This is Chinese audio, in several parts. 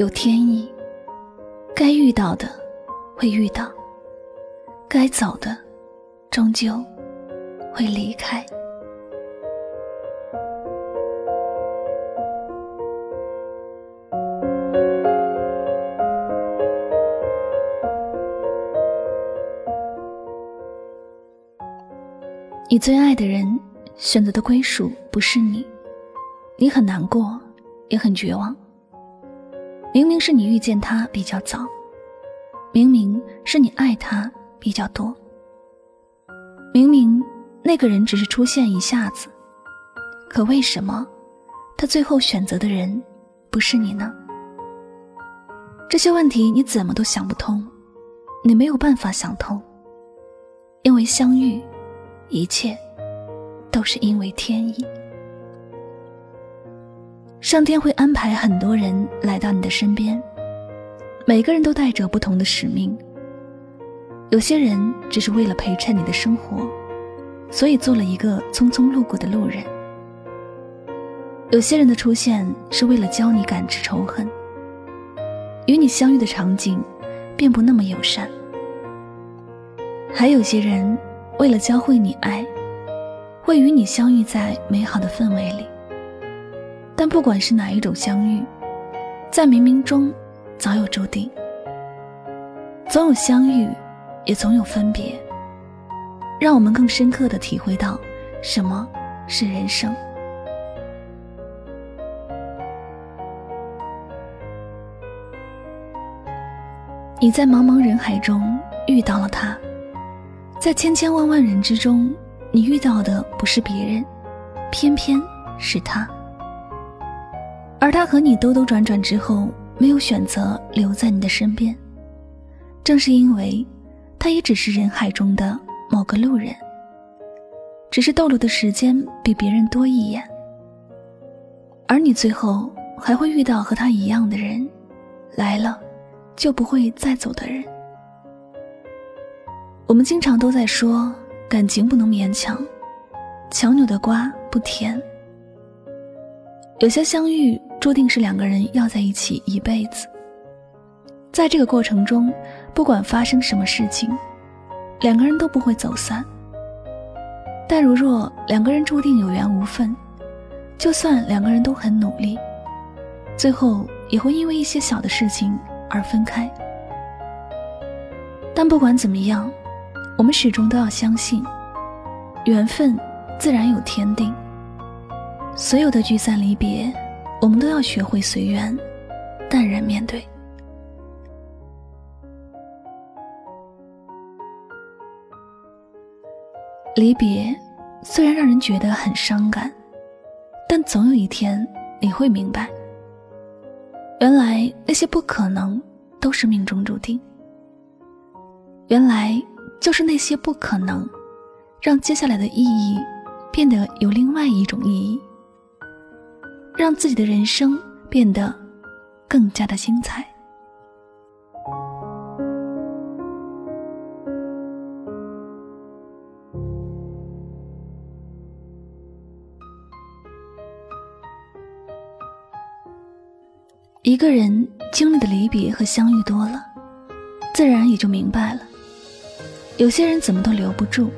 有天意，该遇到的会遇到，该走的终究会离开。你最爱的人选择的归属不是你，你很难过，也很绝望。明明是你遇见他比较早，明明是你爱他比较多，明明那个人只是出现一下子，可为什么他最后选择的人不是你呢？这些问题你怎么都想不通，你没有办法想通，因为相遇，一切都是因为天意。上天会安排很多人来到你的身边，每个人都带着不同的使命。有些人只是为了陪衬你的生活，所以做了一个匆匆路过的路人；有些人的出现是为了教你感知仇恨，与你相遇的场景并不那么友善；还有些人为了教会你爱，会与你相遇在美好的氛围里。但不管是哪一种相遇，在冥冥中早有注定，总有相遇，也总有分别，让我们更深刻的体会到什么是人生。你在茫茫人海中遇到了他，在千千万万人之中，你遇到的不是别人，偏偏是他。而他和你兜兜转转之后，没有选择留在你的身边，正是因为，他也只是人海中的某个路人，只是逗留的时间比别人多一眼。而你最后还会遇到和他一样的人，来了，就不会再走的人。我们经常都在说，感情不能勉强，强扭的瓜不甜。有些相遇。注定是两个人要在一起一辈子。在这个过程中，不管发生什么事情，两个人都不会走散。但如若两个人注定有缘无分，就算两个人都很努力，最后也会因为一些小的事情而分开。但不管怎么样，我们始终都要相信，缘分自然有天定。所有的聚散离别。我们都要学会随缘，淡然面对。离别虽然让人觉得很伤感，但总有一天你会明白，原来那些不可能都是命中注定。原来就是那些不可能，让接下来的意义变得有另外一种意义。让自己的人生变得更加的精彩。一个人经历的离别和相遇多了，自然也就明白了，有些人怎么都留不住，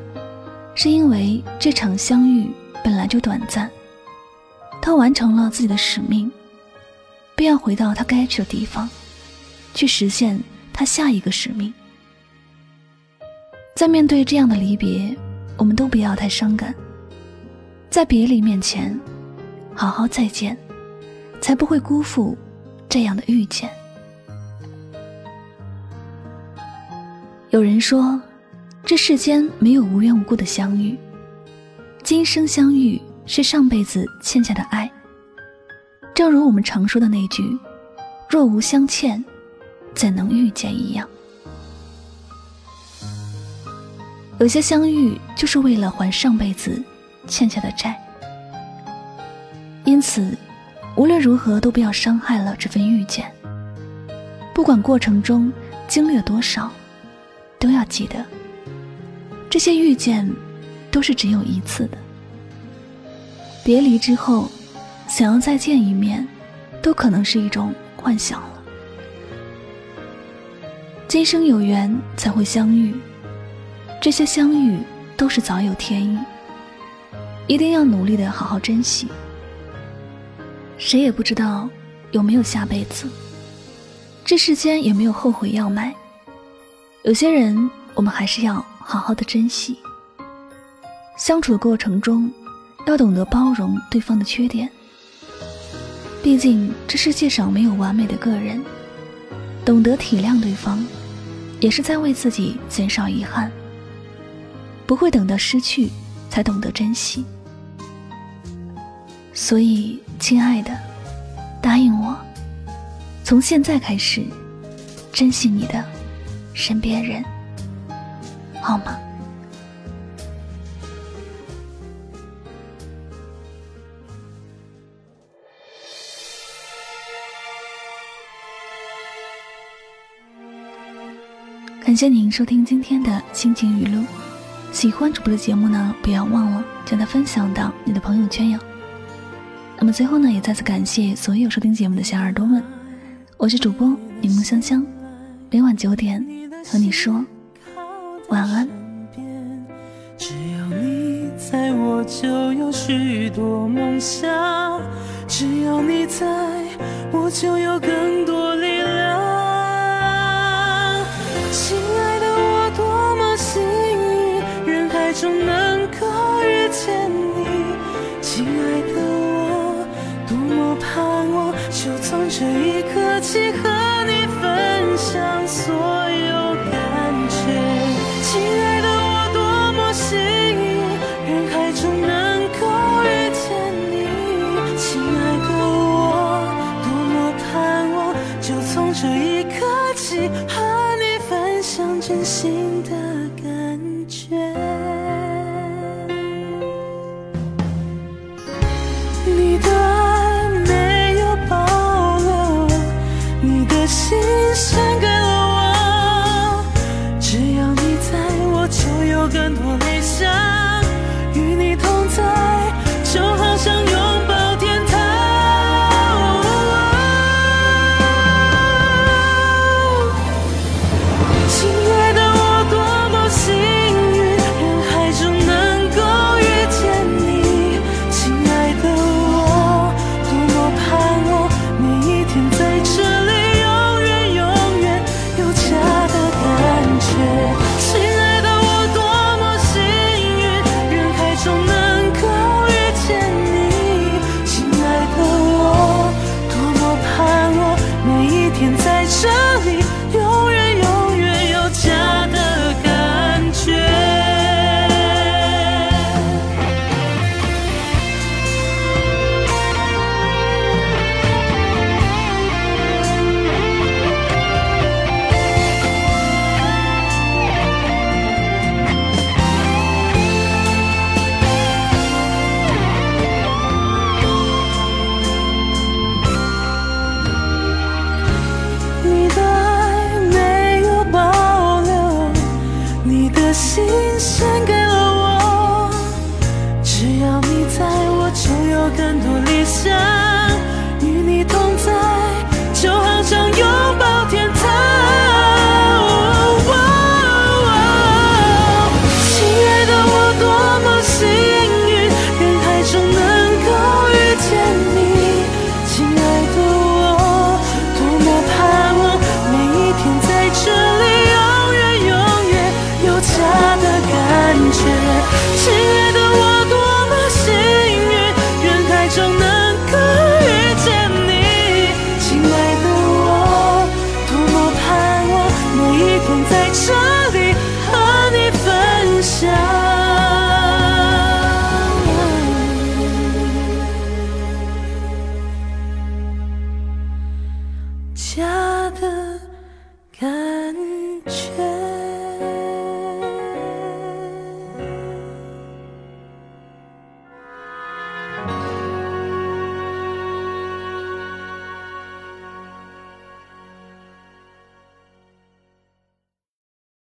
是因为这场相遇本来就短暂。他完成了自己的使命，便要回到他该去的地方，去实现他下一个使命。在面对这样的离别，我们都不要太伤感。在别离面前，好好再见，才不会辜负这样的遇见。有人说，这世间没有无缘无故的相遇，今生相遇是上辈子欠下的爱。正如我们常说的那句：“若无相欠，怎能遇见？”一样。有些相遇就是为了还上辈子欠下的债，因此，无论如何都不要伤害了这份遇见。不管过程中经历了多少，都要记得，这些遇见都是只有一次的。别离之后，想要再见一面，都可能是一种幻想了。今生有缘才会相遇。这些相遇都是早有天意，一定要努力的好好珍惜。谁也不知道有没有下辈子，这世间也没有后悔药卖。有些人，我们还是要好好的珍惜。相处的过程中，要懂得包容对方的缺点。毕竟这世界上没有完美的个人，懂得体谅对方，也是在为自己减少遗憾。不会等到失去，才懂得珍惜。所以，亲爱的，答应我，从现在开始，珍惜你的身边人，好吗？感谢您收听今天的心情语录。喜欢主播的节目呢，不要忘了将它分享到你的朋友圈哟。那么最后呢，也再次感谢所有收听节目的小耳朵们，我是主播柠檬香香，每晚九点和你说晚安。只要你在我就有许多梦想，只要你在我就有更这一刻契合，献给了我只要你在我就有更多理想与你同在。新鲜感。家的感觉。